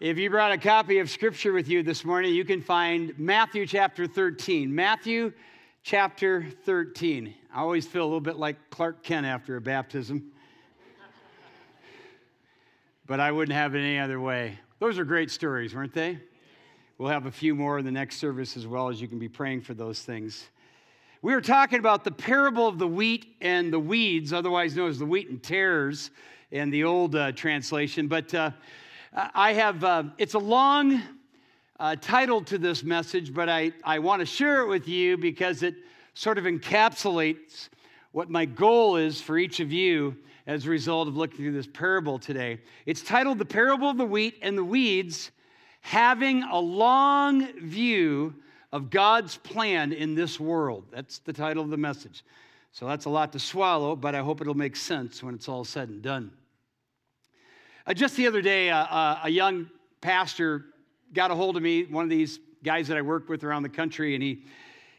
If you brought a copy of Scripture with you this morning, you can find Matthew chapter 13. Matthew chapter 13. I always feel a little bit like Clark Kent after a baptism, but I wouldn't have it any other way. Those are great stories, weren't they? We'll have a few more in the next service as well as you can be praying for those things. We were talking about the parable of the wheat and the weeds, otherwise known as the wheat and tares in the old uh, translation. But uh, I have, uh, it's a long uh, title to this message, but I, I want to share it with you because it sort of encapsulates what my goal is for each of you as a result of looking through this parable today. It's titled The Parable of the Wheat and the Weeds Having a Long View of God's Plan in This World. That's the title of the message. So that's a lot to swallow, but I hope it'll make sense when it's all said and done. Uh, just the other day, uh, uh, a young pastor got a hold of me, one of these guys that I work with around the country, and he,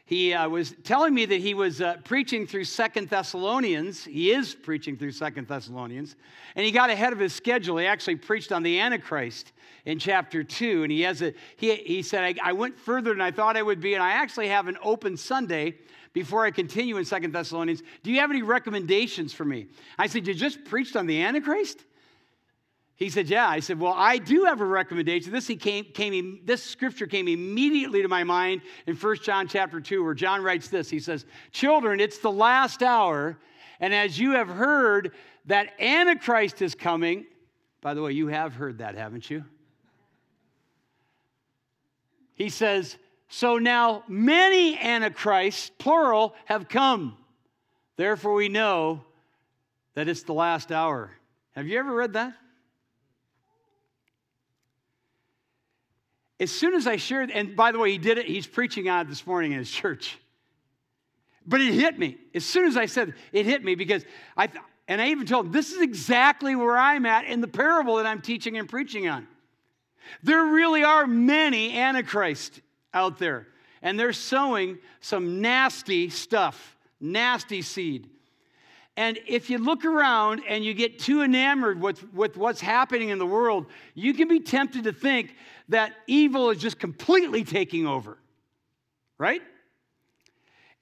he uh, was telling me that he was uh, preaching through Second Thessalonians. He is preaching through Second Thessalonians, and he got ahead of his schedule. He actually preached on the Antichrist in chapter 2, and he, has a, he, he said, I, I went further than I thought I would be, and I actually have an open Sunday before I continue in Second Thessalonians. Do you have any recommendations for me? I said, You just preached on the Antichrist? He said, Yeah. I said, Well, I do have a recommendation. This, he came, came, this scripture came immediately to my mind in 1 John chapter 2, where John writes this. He says, Children, it's the last hour, and as you have heard that Antichrist is coming, by the way, you have heard that, haven't you? He says, So now many Antichrists, plural, have come. Therefore, we know that it's the last hour. Have you ever read that? As soon as I shared, and by the way, he did it, he's preaching on it this morning in his church. But it hit me. As soon as I said it, hit me because I, and I even told him, this is exactly where I'm at in the parable that I'm teaching and preaching on. There really are many antichrists out there, and they're sowing some nasty stuff, nasty seed. And if you look around and you get too enamored with, with what's happening in the world, you can be tempted to think that evil is just completely taking over, right?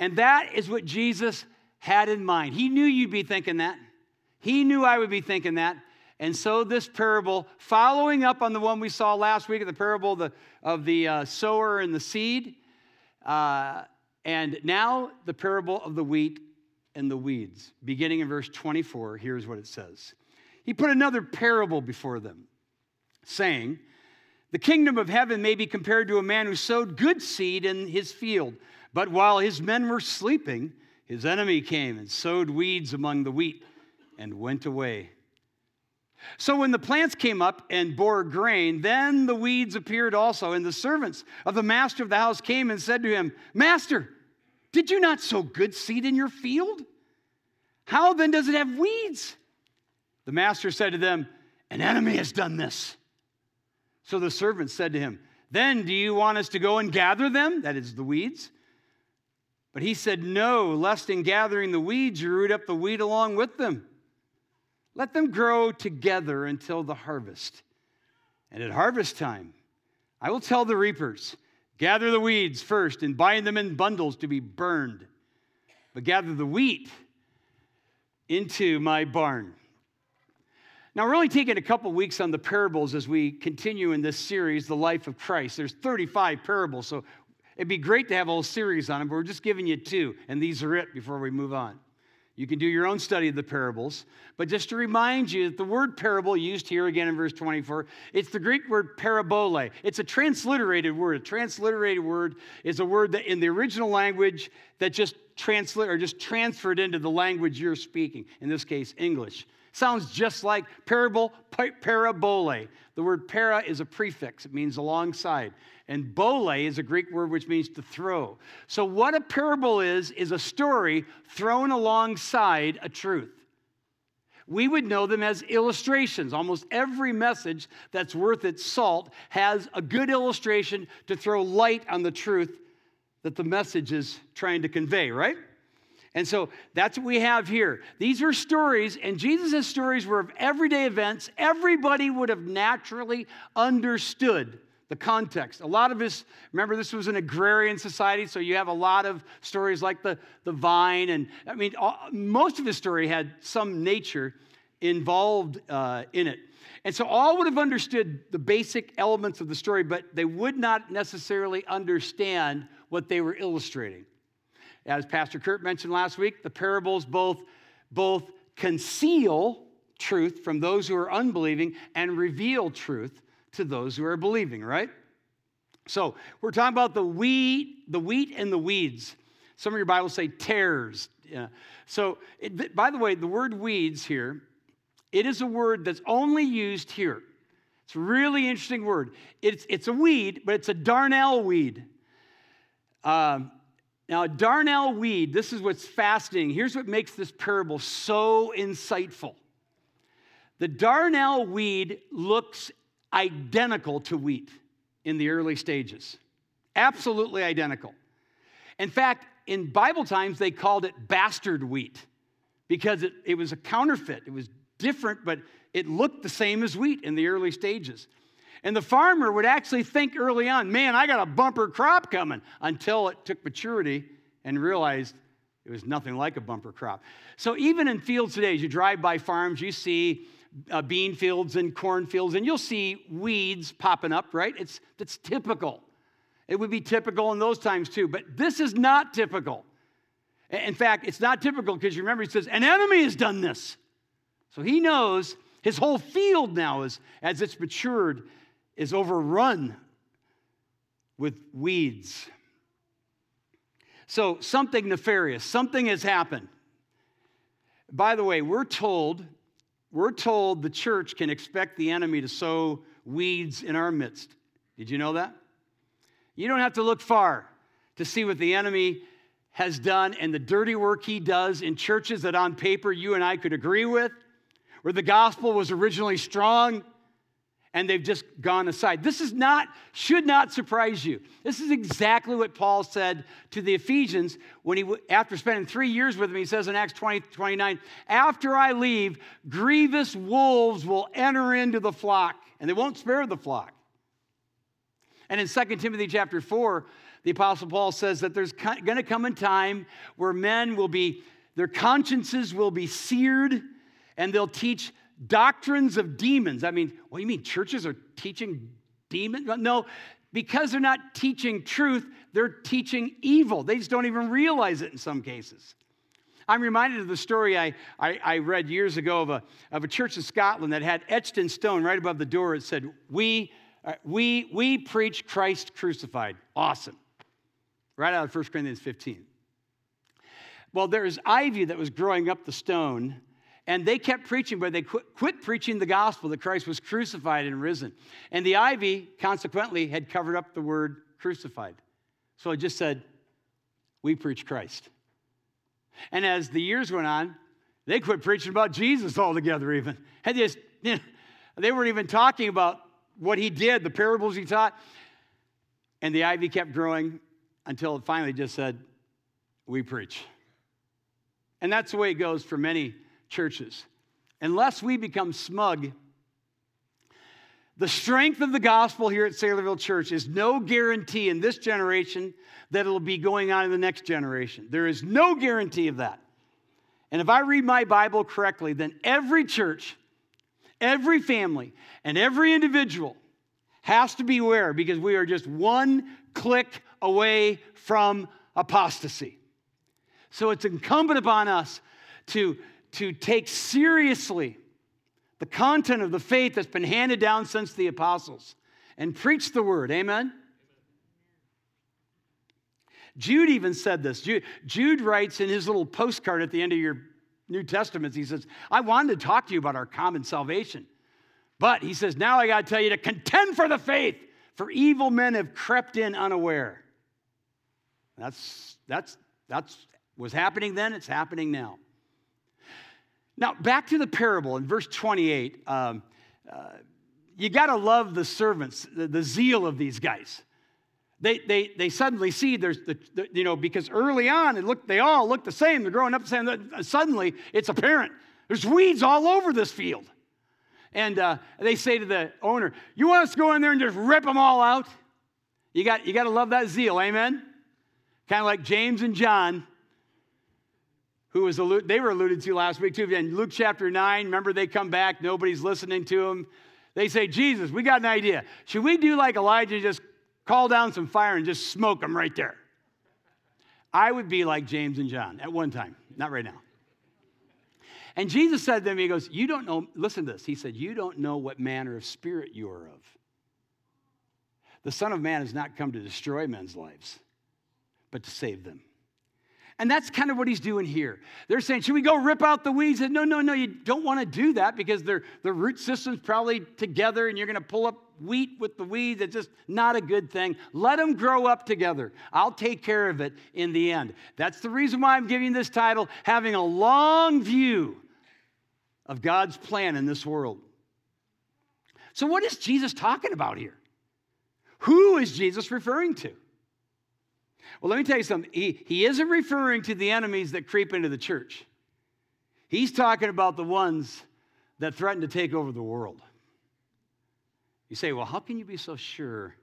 And that is what Jesus had in mind. He knew you'd be thinking that. He knew I would be thinking that. And so, this parable, following up on the one we saw last week, the parable of the, of the uh, sower and the seed, uh, and now the parable of the wheat and the weeds. Beginning in verse 24, here's what it says He put another parable before them, saying, the kingdom of heaven may be compared to a man who sowed good seed in his field. But while his men were sleeping, his enemy came and sowed weeds among the wheat and went away. So when the plants came up and bore grain, then the weeds appeared also. And the servants of the master of the house came and said to him, Master, did you not sow good seed in your field? How then does it have weeds? The master said to them, An enemy has done this. So the servant said to him, Then do you want us to go and gather them? That is the weeds. But he said, No, lest in gathering the weeds you root up the wheat along with them. Let them grow together until the harvest. And at harvest time, I will tell the reapers, Gather the weeds first and bind them in bundles to be burned, but gather the wheat into my barn. Now, we're really taking a couple weeks on the parables as we continue in this series, The Life of Christ. There's 35 parables, so it'd be great to have a whole series on them, but we're just giving you two, and these are it before we move on. You can do your own study of the parables, but just to remind you that the word parable used here again in verse 24, it's the Greek word parabole. It's a transliterated word. A transliterated word is a word that in the original language that just translate or just transferred into the language you're speaking, in this case, English. Sounds just like parable, parabole. The word para is a prefix, it means alongside. And bole is a Greek word which means to throw. So, what a parable is, is a story thrown alongside a truth. We would know them as illustrations. Almost every message that's worth its salt has a good illustration to throw light on the truth that the message is trying to convey, right? And so that's what we have here. These are stories, and Jesus' stories were of everyday events. Everybody would have naturally understood the context. A lot of this, remember, this was an agrarian society, so you have a lot of stories like the, the vine. And I mean, all, most of his story had some nature involved uh, in it. And so all would have understood the basic elements of the story, but they would not necessarily understand what they were illustrating. As Pastor Kurt mentioned last week, the parables both, both conceal truth from those who are unbelieving and reveal truth to those who are believing, right? So we're talking about the wheat, the wheat and the weeds. Some of your Bibles say tares. Yeah. So, it, by the way, the word weeds here, it is a word that's only used here. It's a really interesting word. It's, it's a weed, but it's a darnel weed. Um, now, a darnel weed, this is what's fascinating. Here's what makes this parable so insightful. The darnel weed looks identical to wheat in the early stages. Absolutely identical. In fact, in Bible times, they called it bastard wheat because it, it was a counterfeit. It was different, but it looked the same as wheat in the early stages. And the farmer would actually think early on, man, I got a bumper crop coming, until it took maturity and realized it was nothing like a bumper crop. So even in fields today, as you drive by farms, you see uh, bean fields and corn fields, and you'll see weeds popping up, right? It's, it's typical. It would be typical in those times too, but this is not typical. In fact, it's not typical because you remember he says, an enemy has done this. So he knows his whole field now is, as it's matured, is overrun with weeds. So something nefarious, something has happened. By the way, we're told we're told the church can expect the enemy to sow weeds in our midst. Did you know that? You don't have to look far to see what the enemy has done and the dirty work he does in churches that on paper you and I could agree with, where the gospel was originally strong and they've just gone aside. This is not, should not surprise you. This is exactly what Paul said to the Ephesians when he, after spending three years with them, he says in Acts 20, 29, after I leave, grievous wolves will enter into the flock, and they won't spare the flock. And in 2 Timothy chapter 4, the Apostle Paul says that there's going to come a time where men will be, their consciences will be seared, and they'll teach doctrines of demons. I mean, what do you mean churches are teaching demons? No, because they're not teaching truth, they're teaching evil. They just don't even realize it in some cases. I'm reminded of the story I, I, I, read years ago of a, of a church in Scotland that had etched in stone right above the door. It said, We, uh, we, we preach Christ crucified. Awesome. Right out of 1 Corinthians 15. Well, there's ivy that was growing up the stone and they kept preaching, but they quit, quit, preaching the gospel that Christ was crucified and risen. And the ivy, consequently, had covered up the word crucified. So it just said, We preach Christ. And as the years went on, they quit preaching about Jesus altogether, even. They, just, you know, they weren't even talking about what he did, the parables he taught. And the ivy kept growing until it finally just said, We preach. And that's the way it goes for many churches. Unless we become smug, the strength of the gospel here at Saylorville Church is no guarantee in this generation that it'll be going on in the next generation. There is no guarantee of that. And if I read my Bible correctly, then every church, every family, and every individual has to beware because we are just one click away from apostasy. So it's incumbent upon us to to take seriously the content of the faith that's been handed down since the apostles and preach the word. Amen? Jude even said this. Jude, Jude, writes in his little postcard at the end of your New Testaments, he says, I wanted to talk to you about our common salvation. But he says, now I got to tell you to contend for the faith, for evil men have crept in unaware. That's, that's, that's was happening then, it's happening now. Now, back to the parable in verse 28. Um, uh, you got to love the servants, the, the, zeal of these guys. they, they, they suddenly see there's the, the, you know because early on it looked they all look the same. They're growing up the same. Suddenly it's apparent. There's weeds all over this field. And uh, they say to the owner you want us to go in there and just rip them all out? You got you got to love that zeal amen? Kind of like james and john who was alluded, they were alluded to last week too in luke chapter 9 remember they come back nobody's listening to them they say jesus we got an idea should we do like elijah just call down some fire and just smoke them right there. I would be like James and John at one time, not right now. And Jesus said to them, He goes, You don't know, listen to this. He said, You don't know what manner of spirit you are of. The Son of Man has not come to destroy men's lives, but to save them. And that's kind of what he's doing here. They're saying, should we go rip out the weeds? And no, no, no, you don't want to do that because their root system's probably together and you're going to pull up wheat with the weeds. It's just not a good thing. Let them grow up together. I'll take care of it in the end. That's the reason why I'm giving this title, Having a Long View of God's Plan in This World. So, what is Jesus talking about here? Who is Jesus referring to? Well, let me tell you something. He, he isn't referring to the enemies that creep into the church, he's talking about the ones that threaten to take over the world. You say, well, how can you be so sure?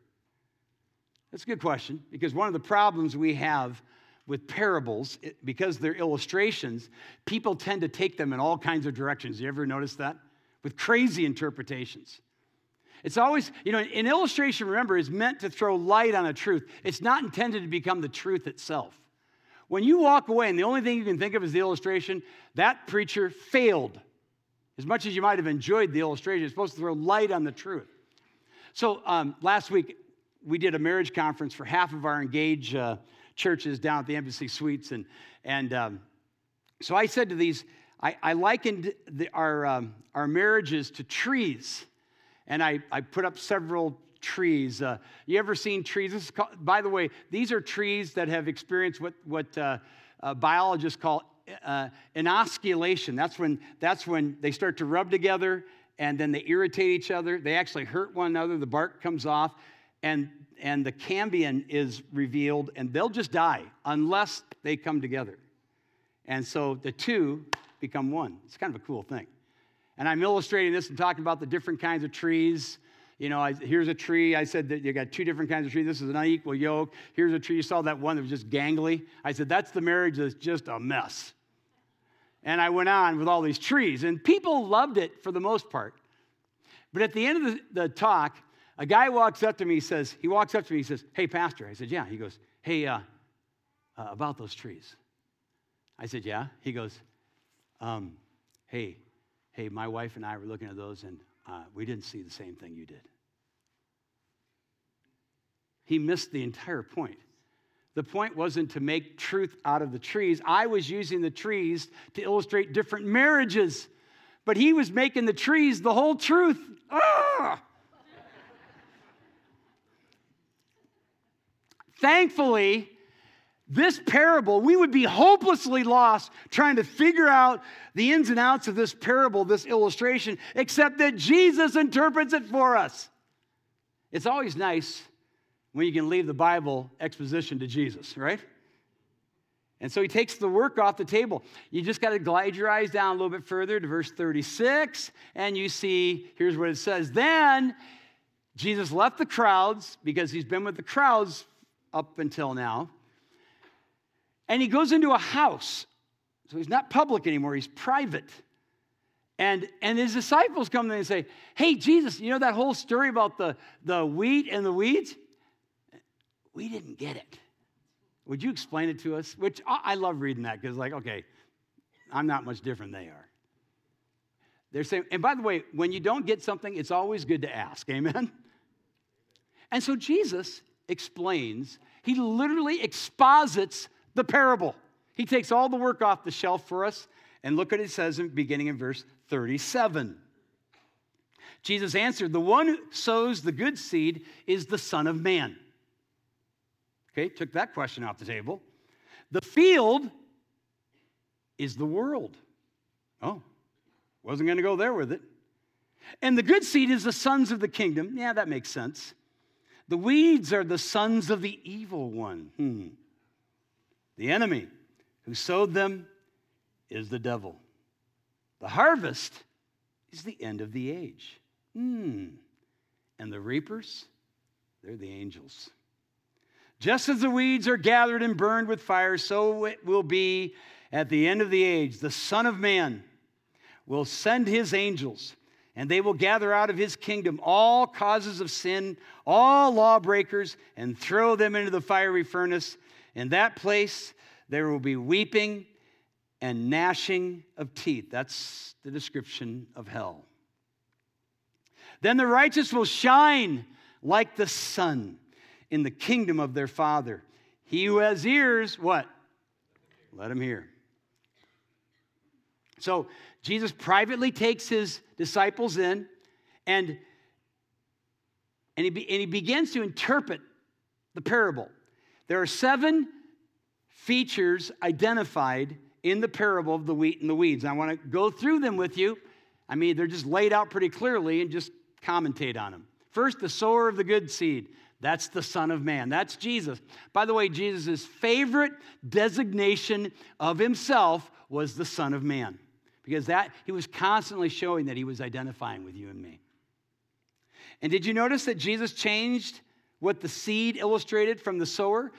That's a good question because one of the problems we have with parables, because they're illustrations, people tend to take them in all kinds of directions. You ever notice that? With crazy interpretations. It's always, you know, an illustration, remember, is meant to throw light on a truth. It's not intended to become the truth itself. When you walk away and the only thing you can think of is the illustration, that preacher failed. As much as you might have enjoyed the illustration, it's supposed to throw light on the truth. So um, last week, we did a marriage conference for half of our engaged uh, churches down at the Embassy Suites. And, and um, so I said to these, I, I likened the, our, um, our marriages to trees and I, I put up several trees. Uh, you ever seen trees? This is Called, by the way, these are trees that have experienced what, what uh, uh, biologists call uh, inosculation. That's when, that's when they start to rub together and then they irritate each other. They actually hurt one another. The bark comes off and, and the cambium is revealed and they'll just die unless they come together. And so the two become one. It's kind of a cool thing. And I'm illustrating this and talking about the different kinds of trees. You know, I, here's a tree. I said that you got two different kinds of trees. This is an unequal yoke. Here's a tree. You saw that one that was just gangly. I said, that's the marriage that's just a mess. And I went on with all these trees. And people loved it for the most part. But at the end of the, the talk, a guy walks up to me, says, he walks up to me, he says, Hey, Pastor. I said, Yeah. He goes, Hey, uh, uh, about those trees. I said, Yeah. He goes, um, Hey, hey, my wife and I were looking at those and uh, we didn't see the same thing you did. He missed the entire point. The point wasn't to make truth out of the trees. I was using the trees to illustrate different marriages, but he was making the trees the whole truth. Ah! Thankfully, this parable, we would be hopelessly lost trying to figure out the ins and outs of this parable, this illustration, except that Jesus interprets it for us. It's always nice when you can leave the Bible exposition to Jesus, right? And so he takes the work off the table. You just got to glide your eyes down a little bit further to verse 36, and you see, here's what it says. Then Jesus left the crowds because he's been with the crowds up until now. And he goes into a house. So he's not public anymore, he's private. And, and his disciples come there and say, Hey, Jesus, you know that whole story about the, the wheat and the weeds? We didn't get it. Would you explain it to us? Which I love reading that because, like, okay, I'm not much different than they are. They're saying, and by the way, when you don't get something, it's always good to ask. Amen? And so Jesus explains, he literally exposits the parable. He takes all the work off the shelf for us. And look what it says in, beginning in verse 37. Jesus answered, The one who sows the good seed is the Son of Man. Okay, took that question off the table. The field is the world. Oh, wasn't going to go there with it. And the good seed is the sons of the kingdom. Yeah, that makes sense. The weeds are the sons of the evil one. Hmm. The enemy who sowed them is the devil. The harvest is the end of the age. Hmm. And the reapers, they're the angels. Just as the weeds are gathered and burned with fire, so it will be at the end of the age. The Son of Man will send his angels, and they will gather out of his kingdom all causes of sin, all lawbreakers, and throw them into the fiery furnace. In that place, there will be weeping and gnashing of teeth. That's the description of hell. Then the righteous will shine like the sun in the kingdom of their Father. He who has ears, what? Let him hear. So Jesus privately takes his disciples in and, and, he, and he begins to interpret the parable. There are seven features identified in the parable of the wheat and the weeds. I want to go through them with you. I mean, they're just laid out pretty clearly and just commentate on them. First, the sower of the good seed. That's the Son of Man. That's Jesus. By the way, Jesus' favorite designation of himself was the Son of Man because that he was constantly showing that he was identifying with you and me. And did you notice that Jesus changed what the seed illustrated from the sower.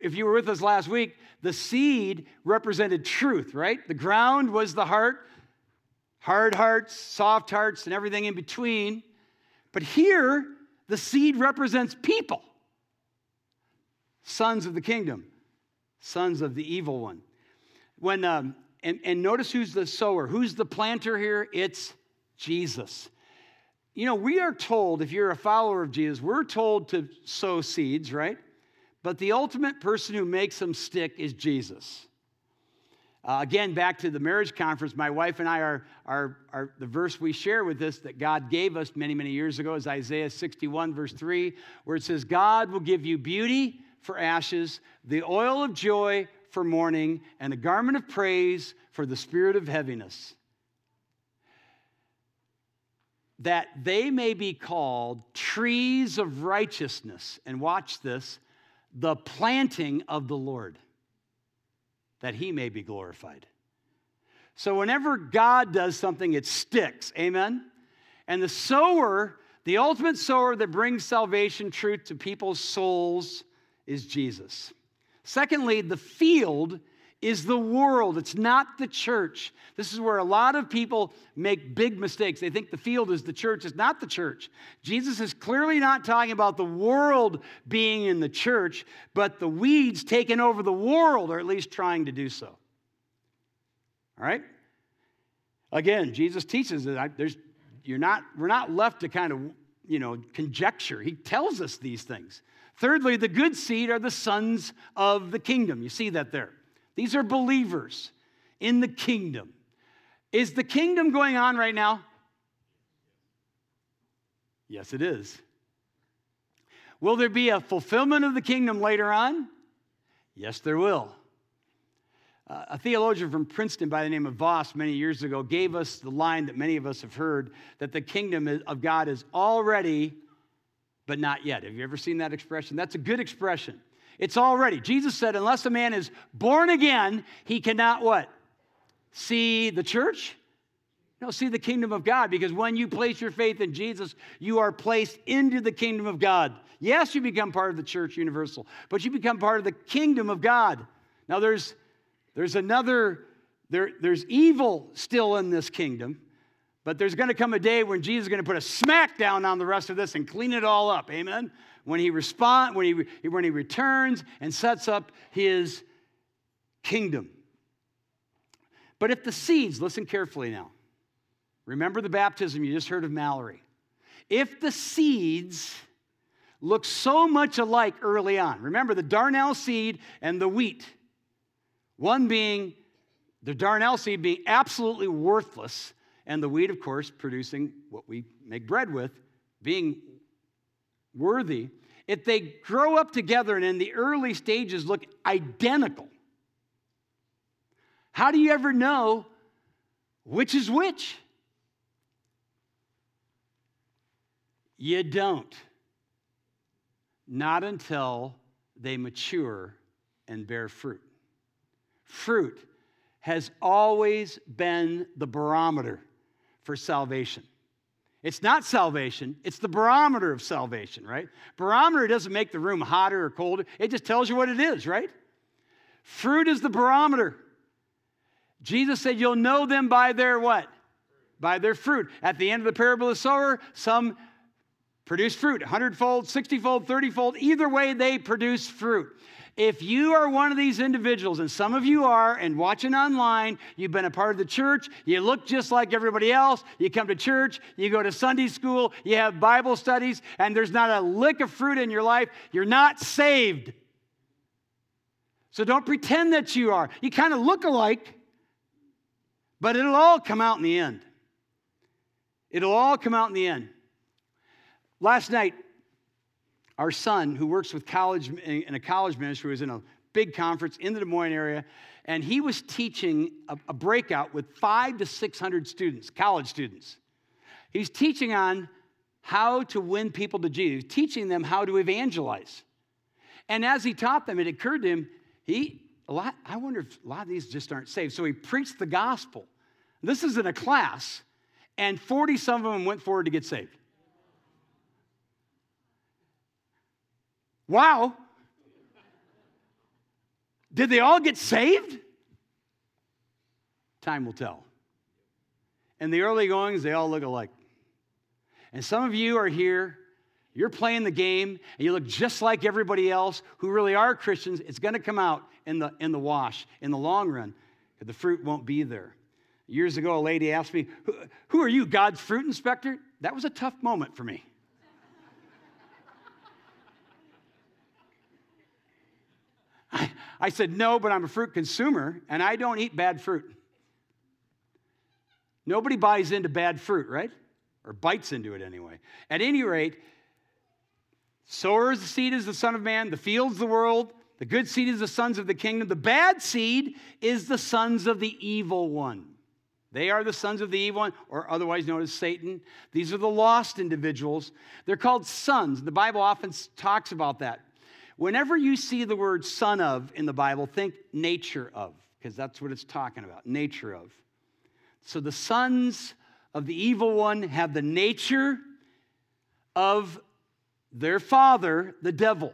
If you were with us last week, the seed represented truth, right? The ground was the heart, hard hearts, soft hearts, and everything in between. But here, the seed represents people sons of the kingdom, sons of the evil one. When, um, and, and notice who's the sower, who's the planter here? It's Jesus. You know, we are told, if you're a follower of Jesus, we're told to sow seeds, right? But the ultimate person who makes them stick is Jesus. Uh, again, back to the marriage conference, my wife and I are, are, are, the verse we share with this that God gave us many, many years ago is Isaiah 61, verse 3, where it says, God will give you beauty for ashes, the oil of joy for mourning, and a garment of praise for the spirit of heaviness that they may be called trees of righteousness. And watch this the planting of the Lord, that he may be glorified. So, whenever God does something, it sticks. Amen? And the sower, the ultimate sower that brings salvation, truth to people's souls, is Jesus. Secondly, the field is the world. It's not the church. This is where a lot of people make big mistakes. They think the field is the church. It's not the church. Jesus is clearly not talking about the world being in the church, but the weeds taking over the world, or at least trying to do so. All right? Again, Jesus teaches that there's, you're not, we're not left to kind of, you know, conjecture. He tells us these things. Thirdly, the good seed are the sons of the kingdom. You see that there. These are believers in the kingdom. Is the kingdom going on right now? Yes, it is. Will there be a fulfillment of the kingdom later on? Yes, there will. Uh, a theologian from Princeton by the name of Vos many years ago gave us the line that many of us have heard that the kingdom of God is already, but not yet. Have you ever seen that expression? That's a good expression. It's already. Jesus said, unless a man is born again, he cannot what? See the church? No, see the kingdom of God because when you place your faith in Jesus, you are placed into the kingdom of God. Yes, you become part of the church universal, but you become part of the kingdom of God. Now there's there's another there, there's evil still in this kingdom, but there's going to come a day when Jesus is going to put a smack down on the rest of this and clean it all up. Amen when he respond, when he, when he returns and sets up his kingdom. But if the seeds, listen carefully now. Remember the baptism you just heard of Mallory. If the seeds look so much alike early on, remember the darnel seed and the wheat, one being the darnel seed being absolutely worthless, and the wheat, of course, producing what we make bread with, being worthy, if they grow up together and in the early stages look identical, how do you ever know which is which? You don't. not until they mature and bear fruit. Fruit has always been the barometer for salvation. It's not salvation, it's the barometer of salvation, right? Barometer doesn't make the room hotter or colder, it just tells you what it is, right? Fruit is the barometer. Jesus said, You'll know them by their what? By their fruit. At the end of the parable of the sower, some produce fruit, 100 fold, 60 fold, 30 fold. Either way, they produce fruit. If you are one of these individuals, and some of you are, and watching online, you've been a part of the church, you look just like everybody else, you come to church, you go to Sunday school, you have Bible studies, and there's not a lick of fruit in your life, you're not saved. So don't pretend that you are. You kind of look alike, but it'll all come out in the end. It'll all come out in the end. Last night, our son, who works with college in a college ministry, was in a big conference in the Des Moines area, and he was teaching a, a breakout with five to 600 students, college students. He's teaching on how to win people to Jesus, teaching them how to evangelize. And as he taught them, it occurred to him, he, a lot, I wonder if a lot of these just aren't saved. So he preached the gospel. This is in a class, and 40 some of them went forward to get saved. Wow. Did they all get saved? Time will tell. In the early goings, they all look alike. And some of you are here, you're playing the game, and you look just like everybody else who really are Christians. It's going to come out in the, in the wash in the long run. The fruit won't be there. Years ago, a lady asked me, Who are you, God's fruit inspector? That was a tough moment for me. I, said, No, but I'm a fruit consumer and I don't eat bad fruit. Nobody buys into bad fruit, right? Or bites into it anyway. At any rate, sower is the seed is the Son of Man, the field's the world, the good seed is the sons of the kingdom, the bad seed is the sons of the evil one. They are the sons of the evil one, or otherwise known as Satan. These are the lost individuals. They're called sons. The Bible often talks about that. Whenever you see the word son of in the Bible, think nature of, because that's what it's talking about nature of. So the sons of the evil one have the nature of their father, the devil.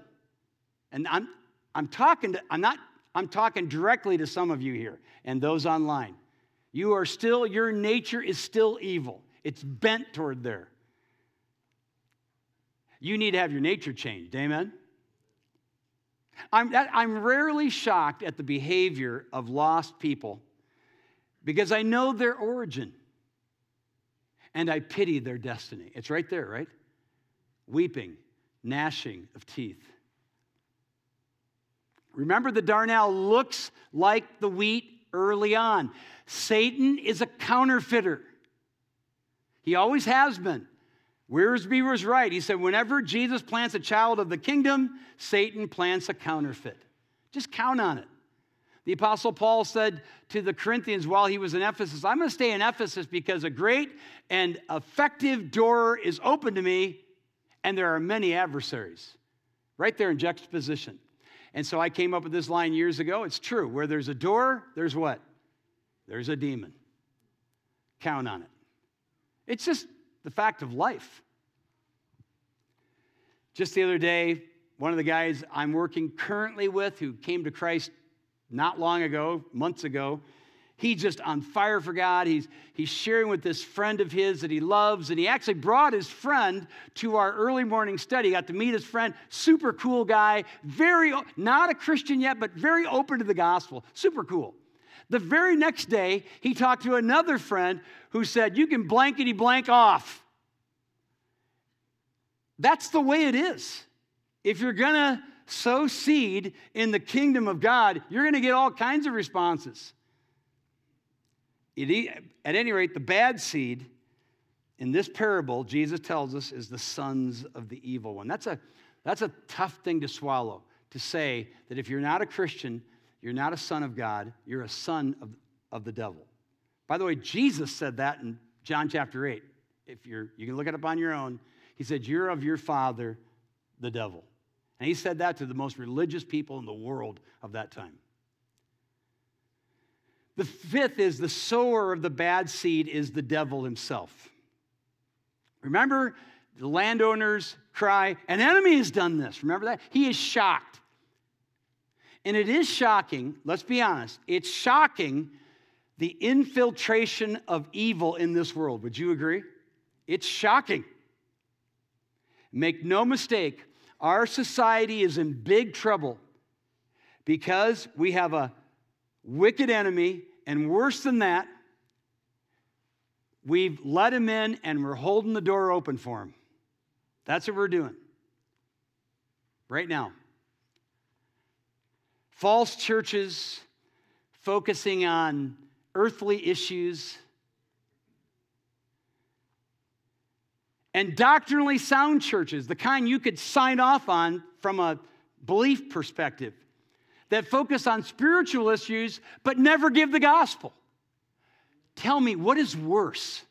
And I'm, I'm talking to, I'm not, I'm talking directly to some of you here and those online. You are still, your nature is still evil. It's bent toward there. You need to have your nature changed. Amen? I'm, I'm rarely shocked at the behavior of lost people because I know their origin and I pity their destiny. It's right there, right? Weeping, gnashing of teeth. Remember, the darnel looks like the wheat early on. Satan is a counterfeiter, he always has been. Wiersbe was right. He said, whenever Jesus plants a child of the kingdom, Satan plants a counterfeit. Just count on it. The Apostle Paul said to the Corinthians while he was in Ephesus, I'm going to stay in Ephesus because a great and effective door is open to me, and there are many adversaries. Right there in juxtaposition. And so I came up with this line years ago. It's true. Where there's a door, there's what? There's a demon. Count on it. It's just the fact of life. Just the other day, one of the guys I'm working currently with who came to Christ not long ago, months ago, he's just on fire for God. He's, he's sharing with this friend of his that he loves, and he actually brought his friend to our early morning study. Got to meet his friend, super cool guy, very, not a Christian yet, but very open to the gospel, super cool. The very next day, he talked to another friend who said, You can blankety blank off. That's the way it is. If you're going to sow seed in the kingdom of God, you're going to get all kinds of responses. At any rate, the bad seed in this parable, Jesus tells us, is the sons of the evil one. That's a, that's a tough thing to swallow, to say that if you're not a Christian, you're not a son of God, you're a son of, of the devil. By the way, Jesus said that in John chapter 8. If you're, you can look it up on your own. He said, You're of your father, the devil. And he said that to the most religious people in the world of that time. The fifth is the sower of the bad seed is the devil himself. Remember, the landowners cry, An enemy has done this. Remember that? He is shocked. And it is shocking, let's be honest, it's shocking the infiltration of evil in this world. Would you agree? It's shocking. Make no mistake, our society is in big trouble because we have a wicked enemy, and worse than that, we've let him in and we're holding the door open for him. That's what we're doing right now. False churches focusing on earthly issues and doctrinally sound churches, the kind you could sign off on from a belief perspective, that focus on spiritual issues but never give the gospel. Tell me, what is worse?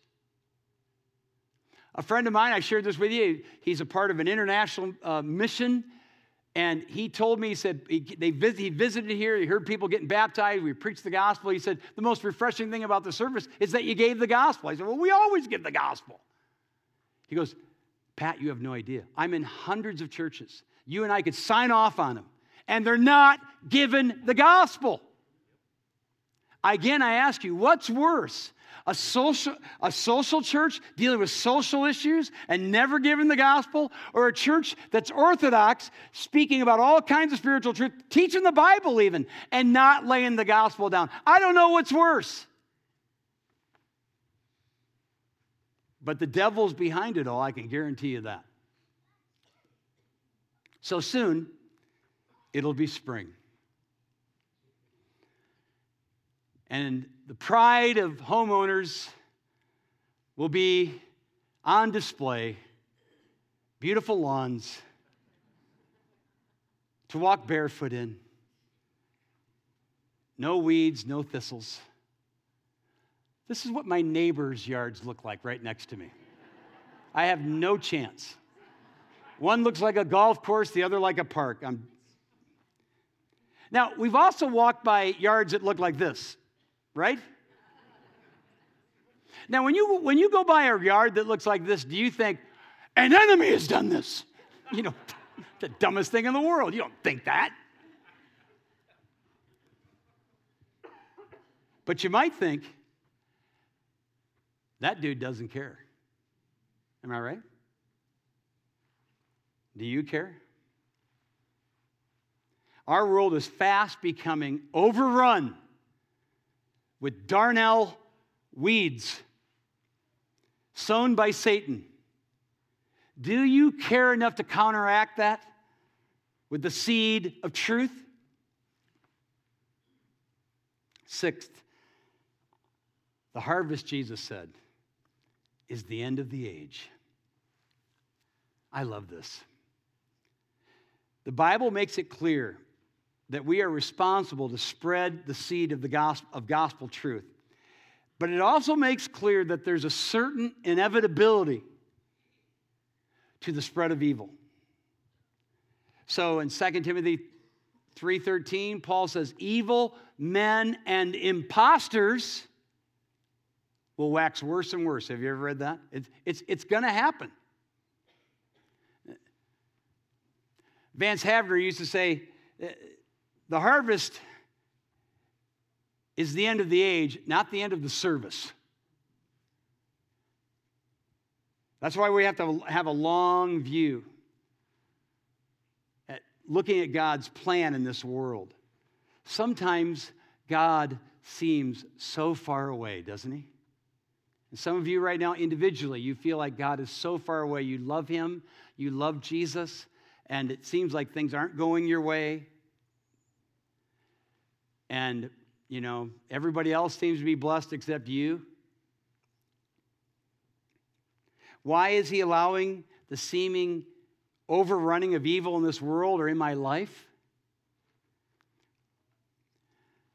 A friend of mine, I shared this with you, he's a part of an international uh, mission. And he told me, he said, he, they he visited here, he heard people getting baptized, we preached the gospel. He said, the most refreshing thing about the service is that you gave the gospel. I said, well, we always give the gospel. He goes, Pat, you have no idea. I'm in hundreds of churches. You and I could sign off on them, and they're not given the gospel. Again, I ask you, what's worse? A social, a social church dealing with social issues and never giving the gospel, or a church that's orthodox, speaking about all kinds of spiritual truth, teaching the Bible even, and not laying the gospel down? I don't know what's worse. But the devil's behind it all, I can guarantee you that. So soon, it'll be spring. And the pride of homeowners will be on display beautiful lawns to walk barefoot in, no weeds, no thistles. This is what my neighbor's yards look like right next to me. I have no chance. One looks like a golf course, the other like a park. I'm... Now, we've also walked by yards that look like this, right? Now, when you, when you go by a yard that looks like this, do you think, an enemy has done this? You know, the dumbest thing in the world. You don't think that. But you might think, that dude doesn't care. Am I right? Do you care? Our world is fast becoming overrun with darnel weeds sown by Satan. Do you care enough to counteract that with the seed of truth? Sixth, the harvest, Jesus said, is the end of the age. I love this. The Bible makes it clear that we are responsible to spread the seed of the gospel of gospel truth. But it also makes clear that there's a certain inevitability to the spread of evil. So in 2 Timothy 3:13, Paul says, "Evil men and impostors will wax worse and worse. Have you ever read that? It's, it's, it's going to happen. Vance Havner used to say, the harvest is the end of the age, not the end of the service. That's why we have to have a long view at looking at God's plan in this world. Sometimes God seems so far away, doesn't he? And some of you right now, individually, you feel like God is so far away. You love Him, you love Jesus, and it seems like things aren't going your way. And, you know, everybody else seems to be blessed except you. Why is He allowing the seeming overrunning of evil in this world or in my life?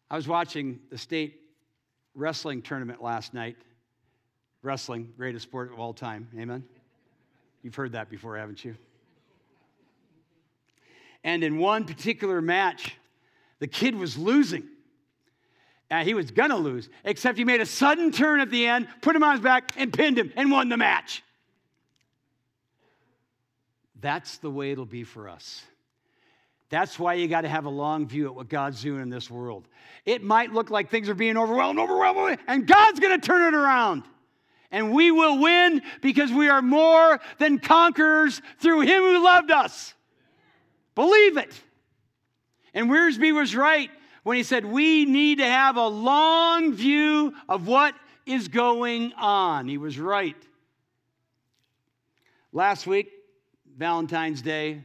I was watching the state wrestling tournament last night. Wrestling, greatest sport of all time. Amen? You've heard that before, haven't you? And in one particular match, the kid was losing. And he was gonna lose, except he made a sudden turn at the end, put him on his back, and pinned him and won the match. That's the way it'll be for us. That's why you got to have a long view at what God's doing in this world. It might look like things are being overwhelmed, overwhelmed, and God's going to turn it around. And we will win because we are more than conquerors through Him who loved us. Believe it. And Wiersbe was right when he said we need to have a long view of what is going on. He was right. Last week, Valentine's Day,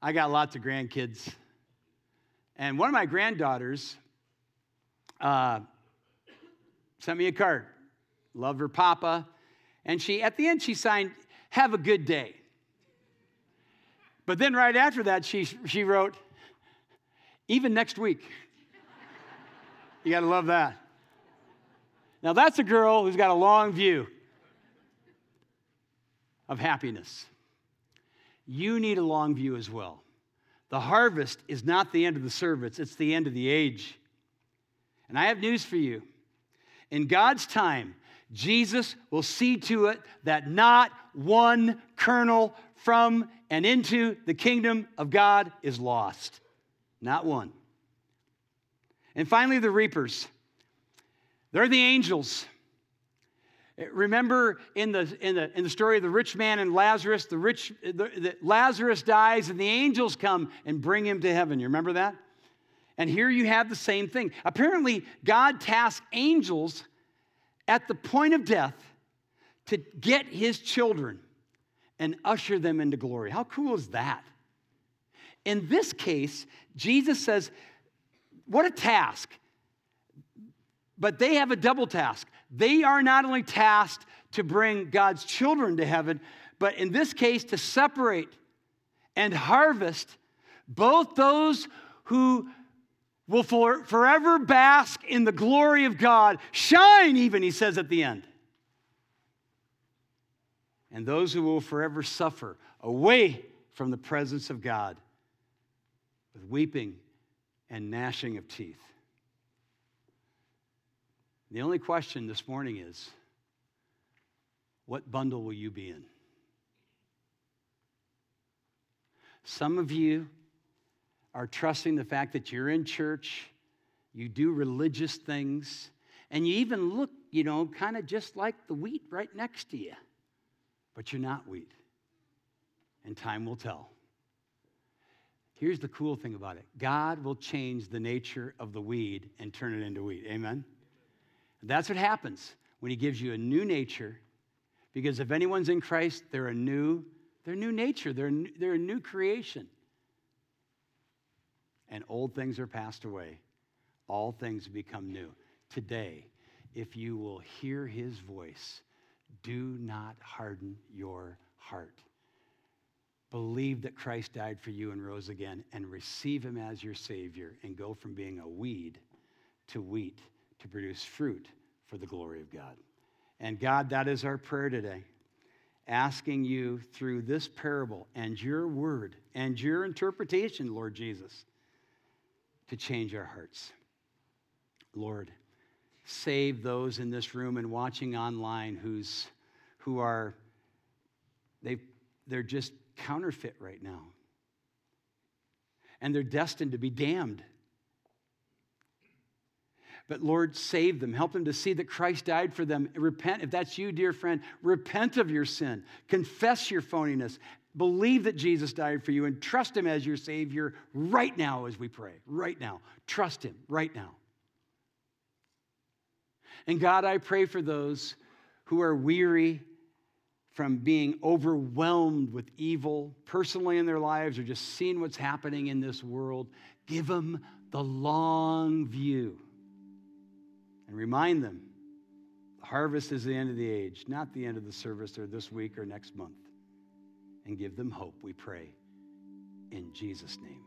I got lots of grandkids. And one of my granddaughters uh, sent me a card. Love her papa. And she, at the end, she signed, Have a good day. But then right after that, she, she wrote, Even next week. you got to love that. Now, that's a girl who's got a long view of happiness. You need a long view as well. The harvest is not the end of the service, it's the end of the age. And I have news for you. In God's time, Jesus will see to it that not one kernel from and into the kingdom of God is lost. Not one. And finally, the reapers. They're the angels. Remember in the, in the, in the story of the rich man and Lazarus, the rich the, the, Lazarus dies and the angels come and bring him to heaven. You remember that? And here you have the same thing. Apparently, God tasked angels at the point of death to get his children and usher them into glory. How cool is that? In this case, Jesus says, What a task. But they have a double task. They are not only tasked to bring God's children to heaven, but in this case, to separate and harvest both those who will for, forever bask in the glory of God, shine even, he says at the end. And those who will forever suffer away from the presence of God with weeping and gnashing of teeth. The only question this morning is what bundle will you be in? Some of you are trusting the fact that you're in church, you do religious things, and you even look, you know, kind of just like the wheat right next to you. But you're not wheat. And time will tell. Here's the cool thing about it God will change the nature of the weed and turn it into wheat. Amen? That's what happens when He gives you a new nature. Because if anyone's in Christ, they're a new, they're a new nature, they're, they're a new creation and old things are passed away. All things become new. Today, if you will hear his voice, do not harden your heart. Believe that Christ died for you and rose again, and receive him as your Savior, and go from being a weed to wheat to produce fruit for the glory of God. And God, that is our prayer today. Asking you through this parable and your word and your interpretation, Lord Jesus, to change our hearts. Lord, save those in this room and watching online who's, who are, they, they're just counterfeit right now. And they're destined to be damned. But Lord, save them. Help them to see that Christ died for them. Repent. If that's you, dear friend, repent of your sin. Confess your phoniness. Believe that Jesus died for you and trust Him as your Savior right now as we pray. Right now. Trust Him right now. And God, I pray for those who are weary from being overwhelmed with evil personally in their lives or just seeing what's happening in this world. Give them the long view and remind them the harvest is the end of the age, not the end of the service or this week or next month and give them hope, we pray. In Jesus' name,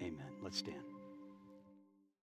amen. Let's stand.